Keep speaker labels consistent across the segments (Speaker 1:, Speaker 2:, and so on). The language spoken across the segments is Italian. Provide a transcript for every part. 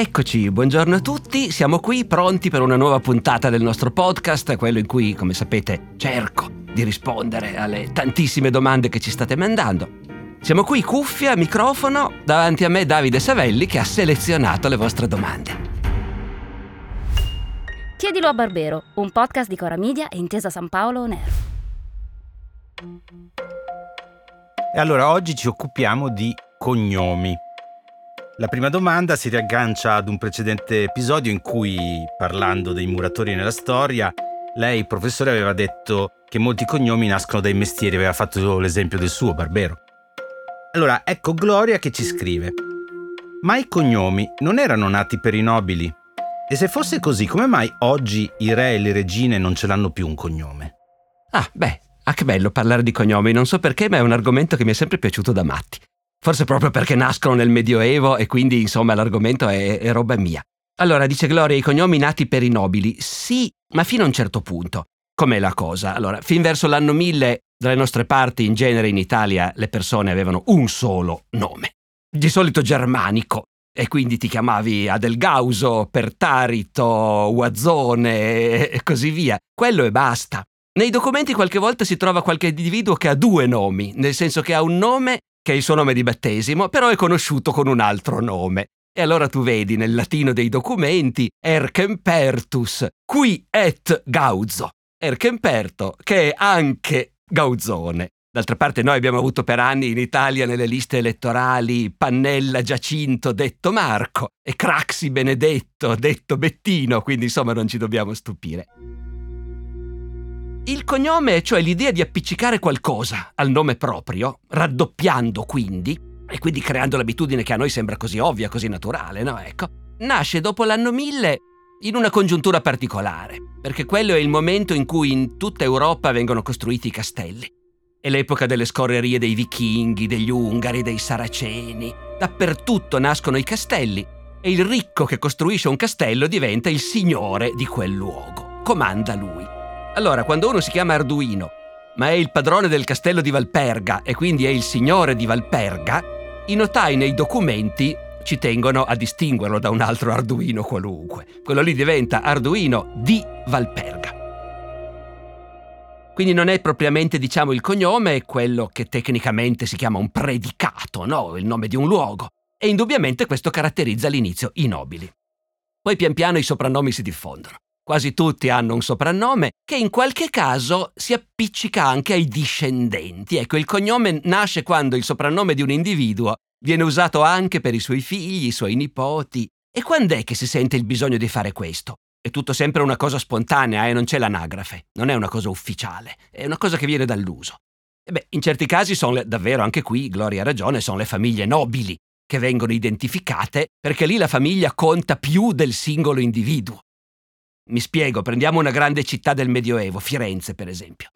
Speaker 1: Eccoci, buongiorno a tutti, siamo qui pronti per una nuova puntata del nostro podcast, quello in cui, come sapete, cerco di rispondere alle tantissime domande che ci state mandando. Siamo qui cuffia, microfono, davanti a me Davide Savelli che ha selezionato le vostre domande.
Speaker 2: Chiedilo a Barbero, un podcast di Cora Media e Intesa San Paolo On Air.
Speaker 3: E allora oggi ci occupiamo di cognomi. La prima domanda si riaggancia ad un precedente episodio in cui, parlando dei muratori nella storia, lei, professore, aveva detto che molti cognomi nascono dai mestieri, aveva fatto l'esempio del suo, Barbero. Allora, ecco Gloria che ci scrive. Ma i cognomi non erano nati per i nobili? E se fosse così, come mai oggi i re e le regine non ce l'hanno più un cognome?
Speaker 1: Ah, beh, ah che bello parlare di cognomi, non so perché, ma è un argomento che mi è sempre piaciuto da matti. Forse proprio perché nascono nel Medioevo e quindi insomma l'argomento è, è roba mia. Allora, dice Gloria, i cognomi nati per i nobili. Sì, ma fino a un certo punto. Com'è la cosa? Allora, fin verso l'anno 1000, dalle nostre parti, in genere in Italia, le persone avevano un solo nome. Di solito germanico. E quindi ti chiamavi Adelgauso, Pertarito, Guazzone e così via. Quello e basta. Nei documenti qualche volta si trova qualche individuo che ha due nomi, nel senso che ha un nome che è il suo nome di battesimo, però è conosciuto con un altro nome. E allora tu vedi nel latino dei documenti Erkempertus, qui et Gauzo. Erkemperto, che è anche Gauzone. D'altra parte noi abbiamo avuto per anni in Italia nelle liste elettorali Pannella Giacinto detto Marco e Craxi Benedetto detto Bettino, quindi insomma non ci dobbiamo stupire. Il cognome, cioè l'idea di appiccicare qualcosa al nome proprio, raddoppiando quindi, e quindi creando l'abitudine che a noi sembra così ovvia, così naturale, no? Ecco, nasce dopo l'anno 1000 in una congiuntura particolare, perché quello è il momento in cui in tutta Europa vengono costruiti i castelli. È l'epoca delle scorrerie dei vichinghi, degli ungari, dei saraceni. Dappertutto nascono i castelli e il ricco che costruisce un castello diventa il signore di quel luogo. Comanda lui. Allora, quando uno si chiama Arduino, ma è il padrone del castello di Valperga e quindi è il signore di Valperga, i notai nei documenti ci tengono a distinguerlo da un altro Arduino qualunque. Quello lì diventa Arduino di Valperga. Quindi non è propriamente, diciamo, il cognome, è quello che tecnicamente si chiama un predicato, no? Il nome di un luogo. E indubbiamente questo caratterizza all'inizio i nobili. Poi pian piano i soprannomi si diffondono quasi tutti hanno un soprannome, che in qualche caso si appiccica anche ai discendenti. Ecco, il cognome nasce quando il soprannome di un individuo viene usato anche per i suoi figli, i suoi nipoti. E quando è che si sente il bisogno di fare questo? È tutto sempre una cosa spontanea e eh? non c'è l'anagrafe, non è una cosa ufficiale, è una cosa che viene dall'uso. E beh, in certi casi sono le, davvero anche qui, Gloria ha ragione, sono le famiglie nobili che vengono identificate perché lì la famiglia conta più del singolo individuo. Mi spiego, prendiamo una grande città del Medioevo, Firenze per esempio.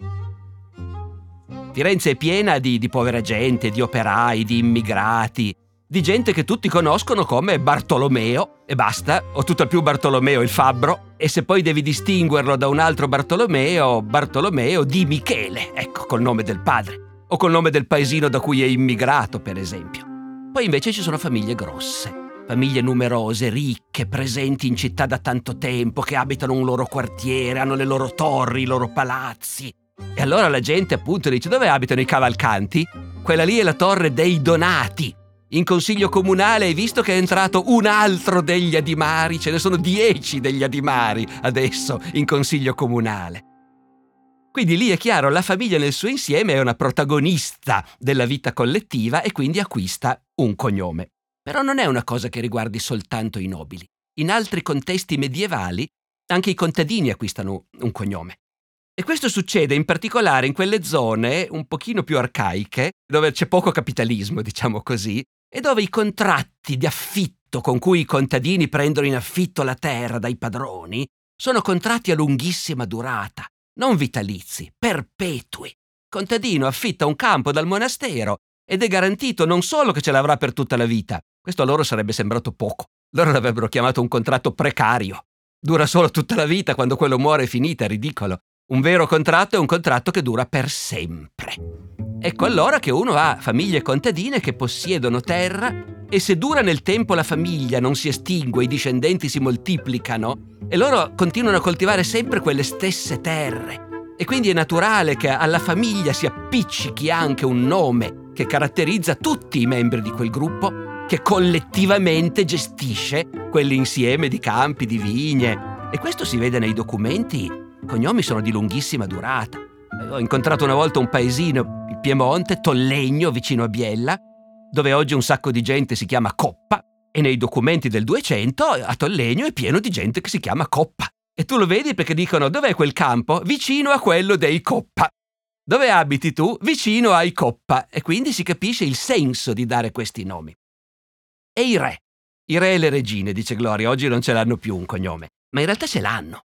Speaker 1: Firenze è piena di, di povera gente, di operai, di immigrati, di gente che tutti conoscono come Bartolomeo e basta, o tutto più Bartolomeo il fabbro, e se poi devi distinguerlo da un altro Bartolomeo, Bartolomeo di Michele, ecco, col nome del padre, o col nome del paesino da cui è immigrato, per esempio. Poi invece ci sono famiglie grosse, Famiglie numerose, ricche, presenti in città da tanto tempo, che abitano un loro quartiere, hanno le loro torri, i loro palazzi. E allora la gente appunto dice dove abitano i cavalcanti? Quella lì è la torre dei Donati. In consiglio comunale hai visto che è entrato un altro degli Adimari, ce ne sono dieci degli Adimari adesso in consiglio comunale. Quindi lì è chiaro, la famiglia nel suo insieme è una protagonista della vita collettiva e quindi acquista un cognome. Però non è una cosa che riguardi soltanto i nobili. In altri contesti medievali anche i contadini acquistano un cognome. E questo succede in particolare in quelle zone un pochino più arcaiche, dove c'è poco capitalismo, diciamo così, e dove i contratti di affitto con cui i contadini prendono in affitto la terra dai padroni sono contratti a lunghissima durata, non vitalizi, perpetui. Il contadino affitta un campo dal monastero ed è garantito non solo che ce l'avrà per tutta la vita, questo a loro sarebbe sembrato poco. Loro l'avrebbero chiamato un contratto precario. Dura solo tutta la vita, quando quello muore è finita, è ridicolo. Un vero contratto è un contratto che dura per sempre. Ecco allora che uno ha famiglie contadine che possiedono terra E se dura nel tempo la famiglia, non si estingue, i discendenti si moltiplicano, e loro continuano a coltivare sempre quelle stesse terre. E quindi è naturale che alla famiglia si appiccichi anche un nome che caratterizza tutti i membri di quel gruppo che collettivamente gestisce quell'insieme di campi, di vigne. E questo si vede nei documenti. I cognomi sono di lunghissima durata. Ho incontrato una volta un paesino, il Piemonte, Tollegno, vicino a Biella, dove oggi un sacco di gente si chiama Coppa, e nei documenti del 200 a Tollegno è pieno di gente che si chiama Coppa. E tu lo vedi perché dicono dov'è quel campo? Vicino a quello dei Coppa. Dove abiti tu? Vicino ai Coppa. E quindi si capisce il senso di dare questi nomi. E i re. I re e le regine, dice Gloria, oggi non ce l'hanno più un cognome, ma in realtà ce l'hanno.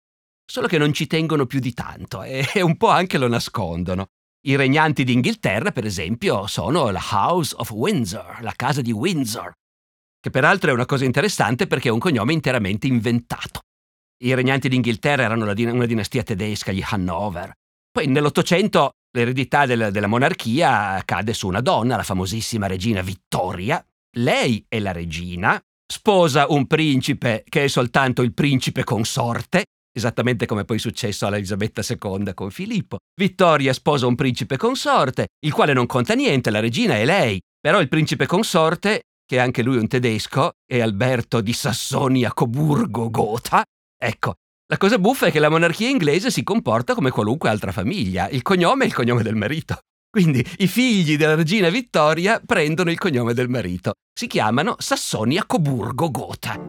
Speaker 1: Solo che non ci tengono più di tanto e un po' anche lo nascondono. I regnanti d'Inghilterra, per esempio, sono la House of Windsor, la casa di Windsor, che peraltro è una cosa interessante perché è un cognome interamente inventato. I regnanti d'Inghilterra erano una dinastia tedesca, gli Hannover. Poi nell'Ottocento l'eredità del, della monarchia cade su una donna, la famosissima regina Vittoria, lei è la regina, sposa un principe che è soltanto il principe consorte, esattamente come poi è successo alla Elisabetta II con Filippo. Vittoria sposa un principe consorte, il quale non conta niente, la regina è lei, però il principe consorte, che è anche lui un tedesco, è Alberto di Sassonia-Coburgo-Gotha. Ecco, la cosa buffa è che la monarchia inglese si comporta come qualunque altra famiglia, il cognome è il cognome del marito. Quindi i figli della regina Vittoria prendono il cognome del marito. Si chiamano Sassonia Coburgo Gotha.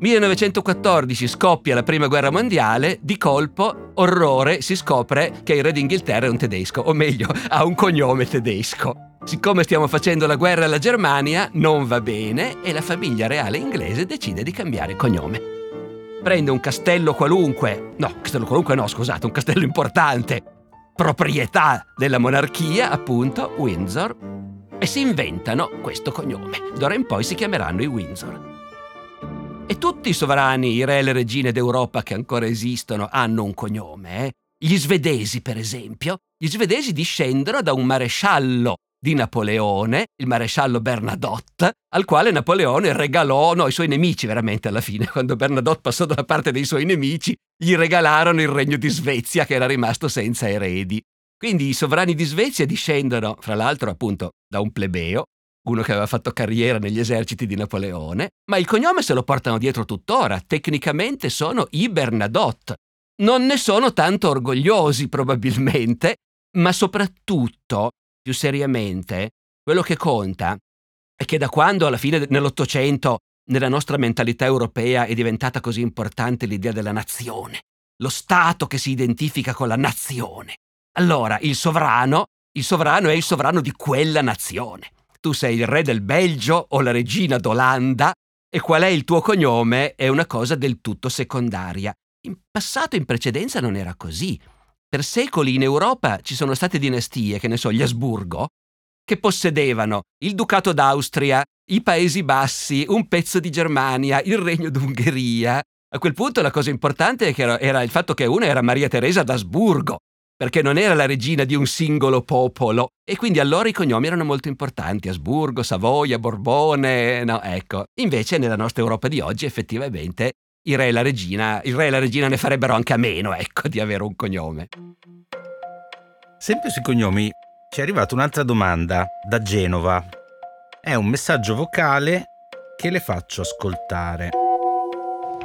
Speaker 1: 1914 scoppia la prima guerra mondiale, di colpo, orrore, si scopre che il re d'Inghilterra è un tedesco, o meglio, ha un cognome tedesco. Siccome stiamo facendo la guerra alla Germania, non va bene e la famiglia reale inglese decide di cambiare cognome. Prende un castello qualunque, no, castello qualunque no, scusate, un castello importante, proprietà della monarchia, appunto, Windsor, e si inventano questo cognome. D'ora in poi si chiameranno i Windsor. E tutti i sovrani, i re e le regine d'Europa che ancora esistono, hanno un cognome. Eh? Gli svedesi, per esempio, gli svedesi discendono da un maresciallo di Napoleone, il maresciallo Bernadotte, al quale Napoleone regalò, no, i suoi nemici veramente alla fine, quando Bernadotte passò dalla parte dei suoi nemici, gli regalarono il regno di Svezia che era rimasto senza eredi. Quindi i sovrani di Svezia discendono, fra l'altro, appunto, da un plebeo, uno che aveva fatto carriera negli eserciti di Napoleone, ma il cognome se lo portano dietro tuttora, tecnicamente sono i Bernadotte. Non ne sono tanto orgogliosi probabilmente, ma soprattutto più seriamente, quello che conta è che da quando alla fine dell'Ottocento nella nostra mentalità europea è diventata così importante l'idea della nazione, lo Stato che si identifica con la nazione. Allora il sovrano, il sovrano è il sovrano di quella nazione. Tu sei il re del Belgio o la regina d'Olanda e qual è il tuo cognome è una cosa del tutto secondaria. In passato, in precedenza, non era così. Per secoli in Europa ci sono state dinastie, che ne so, gli Asburgo, che possedevano il Ducato d'Austria, i Paesi Bassi, un pezzo di Germania, il Regno d'Ungheria. A quel punto la cosa importante era il fatto che una era Maria Teresa d'Asburgo, perché non era la regina di un singolo popolo, e quindi allora i cognomi erano molto importanti, Asburgo, Savoia, Borbone, no, ecco. Invece nella nostra Europa di oggi effettivamente il re e la regina, il re e la regina ne farebbero anche a meno, ecco, di avere un cognome.
Speaker 3: Sempre sui cognomi ci è arrivata un'altra domanda da Genova. È un messaggio vocale che le faccio ascoltare.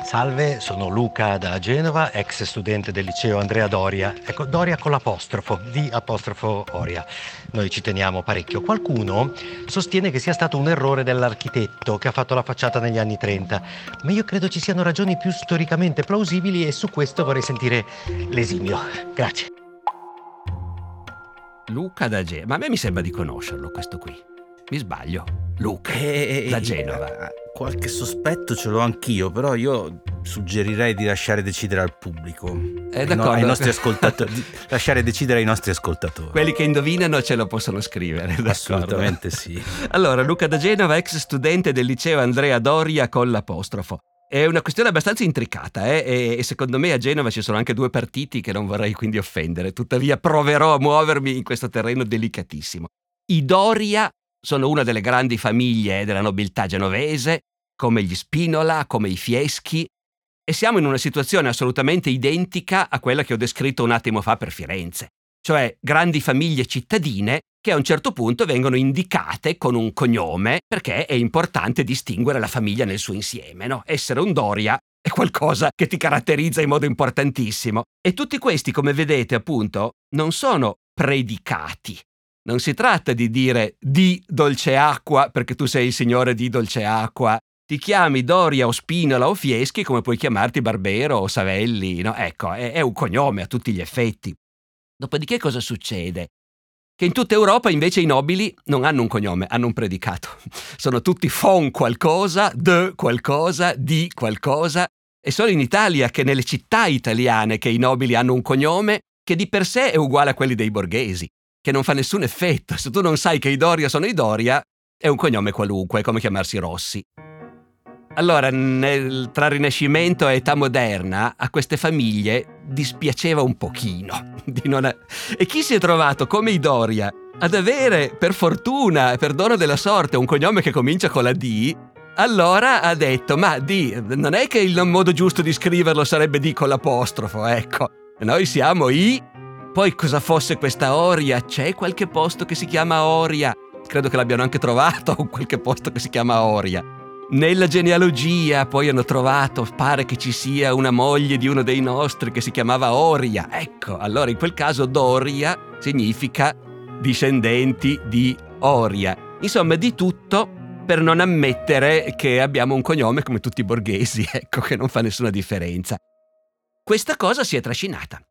Speaker 4: Salve, sono Luca da Genova, ex studente del liceo Andrea Doria. Ecco, Doria con l'apostrofo, di apostrofo Oria. Noi ci teniamo parecchio. Qualcuno sostiene che sia stato un errore dell'architetto che ha fatto la facciata negli anni 30, ma io credo ci siano ragioni più storicamente plausibili e su questo vorrei sentire l'esimio. Grazie.
Speaker 1: Luca da Genova, ma a me mi sembra di conoscerlo questo qui. Mi sbaglio. Luca
Speaker 3: eh,
Speaker 1: da Genova.
Speaker 3: Eh, qualche sospetto ce l'ho anch'io, però io suggerirei di lasciare decidere al pubblico.
Speaker 1: Eh, no,
Speaker 3: ai nostri ascoltatori. lasciare decidere ai nostri ascoltatori.
Speaker 1: Quelli che indovinano ce lo possono scrivere. D'accordo?
Speaker 3: Assolutamente sì.
Speaker 1: Allora, Luca da Genova, ex studente del liceo Andrea Doria con l'apostrofo. È una questione abbastanza intricata eh? e secondo me a Genova ci sono anche due partiti che non vorrei quindi offendere, tuttavia proverò a muovermi in questo terreno delicatissimo. I Doria sono una delle grandi famiglie della nobiltà genovese, come gli Spinola, come i Fieschi, e siamo in una situazione assolutamente identica a quella che ho descritto un attimo fa per Firenze, cioè grandi famiglie cittadine che a un certo punto vengono indicate con un cognome perché è importante distinguere la famiglia nel suo insieme, no? Essere un Doria è qualcosa che ti caratterizza in modo importantissimo. E tutti questi, come vedete, appunto, non sono predicati. Non si tratta di dire di dolce acqua perché tu sei il signore di dolce acqua. Ti chiami Doria o Spinola o Fieschi come puoi chiamarti Barbero o Savelli, no? Ecco, è, è un cognome a tutti gli effetti. Dopodiché cosa succede? che in tutta Europa invece i nobili non hanno un cognome, hanno un predicato. Sono tutti fon qualcosa, de qualcosa, di qualcosa. È solo in Italia che nelle città italiane che i nobili hanno un cognome che di per sé è uguale a quelli dei borghesi, che non fa nessun effetto. Se tu non sai che i Doria sono i Doria, è un cognome qualunque, è come chiamarsi Rossi. Allora, nel, tra Rinascimento e età moderna, a queste famiglie dispiaceva un pochino. A... E chi si è trovato, come i Doria, ad avere, per fortuna, per dono della sorte, un cognome che comincia con la D, allora ha detto, ma D, non è che il modo giusto di scriverlo sarebbe D con l'apostrofo, ecco. Noi siamo I. Poi cosa fosse questa Oria? C'è qualche posto che si chiama Oria? Credo che l'abbiano anche trovato, qualche posto che si chiama Oria. Nella genealogia poi hanno trovato, pare che ci sia una moglie di uno dei nostri che si chiamava Oria. Ecco, allora in quel caso Doria significa discendenti di Oria. Insomma, di tutto per non ammettere che abbiamo un cognome come tutti i borghesi, ecco, che non fa nessuna differenza. Questa cosa si è trascinata.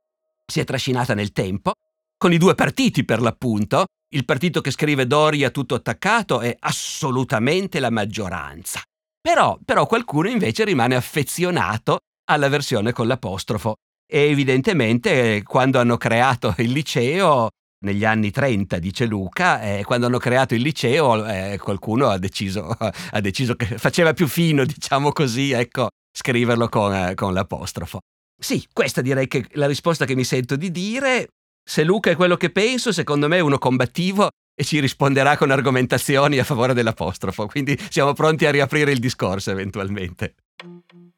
Speaker 1: Si è trascinata nel tempo, con i due partiti per l'appunto. Il partito che scrive Doria tutto attaccato è assolutamente la maggioranza. Però, però qualcuno invece rimane affezionato alla versione con l'apostrofo e evidentemente quando hanno creato il liceo negli anni 30, dice Luca, eh, quando hanno creato il liceo eh, qualcuno ha deciso, ha deciso, che faceva più fino, diciamo così, ecco, scriverlo con, eh, con l'apostrofo. Sì, questa direi che è la risposta che mi sento di dire. Se Luca è quello che penso, secondo me è uno combattivo e ci risponderà con argomentazioni a favore dell'apostrofo, quindi siamo pronti a riaprire il discorso eventualmente.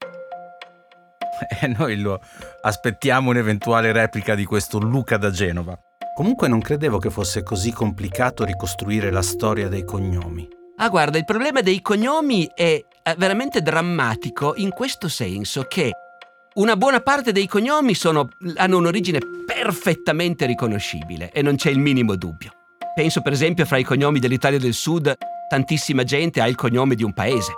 Speaker 3: E noi lo aspettiamo un'eventuale replica di questo Luca da Genova. Comunque non credevo che fosse così complicato ricostruire la storia dei cognomi.
Speaker 1: Ah, guarda, il problema dei cognomi è veramente drammatico in questo senso che una buona parte dei cognomi sono, hanno un'origine perfettamente riconoscibile e non c'è il minimo dubbio. Penso per esempio fra i cognomi dell'Italia del Sud, tantissima gente ha il cognome di un paese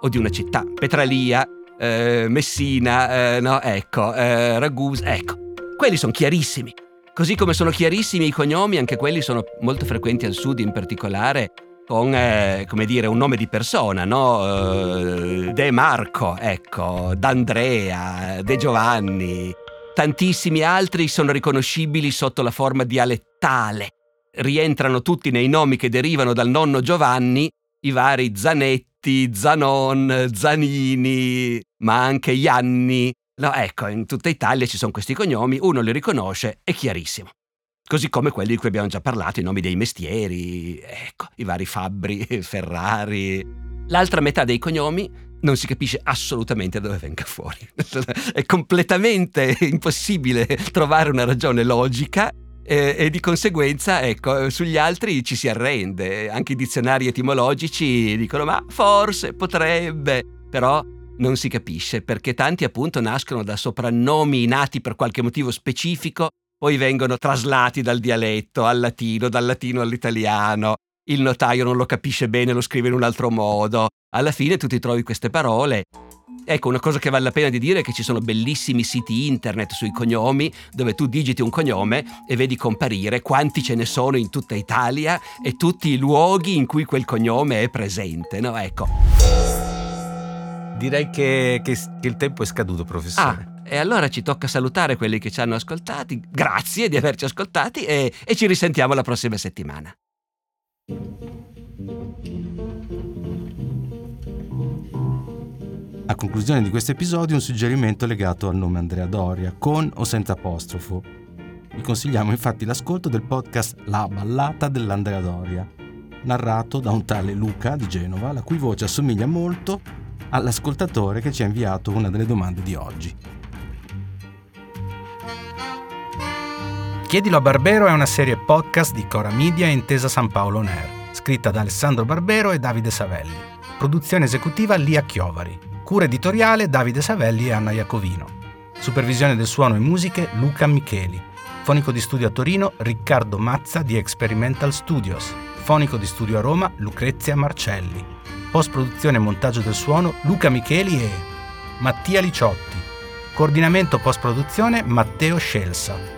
Speaker 1: o di una città. Petralia, eh, Messina, eh, no, ecco, eh, Ragusa, ecco. Quelli sono chiarissimi. Così come sono chiarissimi i cognomi, anche quelli sono molto frequenti al sud in particolare, con, eh, come dire, un nome di persona, no? Uh, De Marco, ecco, D'Andrea, De Giovanni. Tantissimi altri sono riconoscibili sotto la forma dialettale rientrano tutti nei nomi che derivano dal nonno Giovanni, i vari Zanetti, Zanon, Zanini, ma anche Ianni. No, ecco, in tutta Italia ci sono questi cognomi, uno li riconosce, è chiarissimo. Così come quelli di cui abbiamo già parlato, i nomi dei mestieri, ecco, i vari Fabbri, Ferrari. L'altra metà dei cognomi non si capisce assolutamente da dove venga fuori. è completamente impossibile trovare una ragione logica e, e, di conseguenza, ecco, sugli altri ci si arrende. Anche i dizionari etimologici dicono ma forse, potrebbe, però non si capisce perché tanti appunto nascono da soprannomi nati per qualche motivo specifico, poi vengono traslati dal dialetto al latino, dal latino all'italiano. Il notaio non lo capisce bene, lo scrive in un altro modo. Alla fine tu ti trovi queste parole Ecco, una cosa che vale la pena di dire è che ci sono bellissimi siti internet sui cognomi dove tu digiti un cognome e vedi comparire quanti ce ne sono in tutta Italia e tutti i luoghi in cui quel cognome è presente, no? Ecco.
Speaker 3: Direi che, che, che il tempo è scaduto, professore.
Speaker 1: Ah. E allora ci tocca salutare quelli che ci hanno ascoltati. Grazie di averci ascoltati e, e ci risentiamo la prossima settimana.
Speaker 3: A conclusione di questo episodio un suggerimento legato al nome Andrea Doria, con o senza apostrofo. Vi consigliamo infatti l'ascolto del podcast La ballata dell'Andrea Doria. narrato da un tale Luca di Genova, la cui voce assomiglia molto all'ascoltatore che ci ha inviato una delle domande di oggi. Chiedilo a Barbero è una serie podcast di Cora Media e Intesa San Paolo On Air, scritta da Alessandro Barbero e Davide Savelli. Produzione esecutiva Lia Chiovari. Cura editoriale Davide Savelli e Anna Iacovino. Supervisione del suono e musiche Luca Micheli. Fonico di studio a Torino Riccardo Mazza di Experimental Studios. Fonico di studio a Roma Lucrezia Marcelli. Post produzione e montaggio del suono Luca Micheli e Mattia Liciotti. Coordinamento post produzione Matteo Scelsa.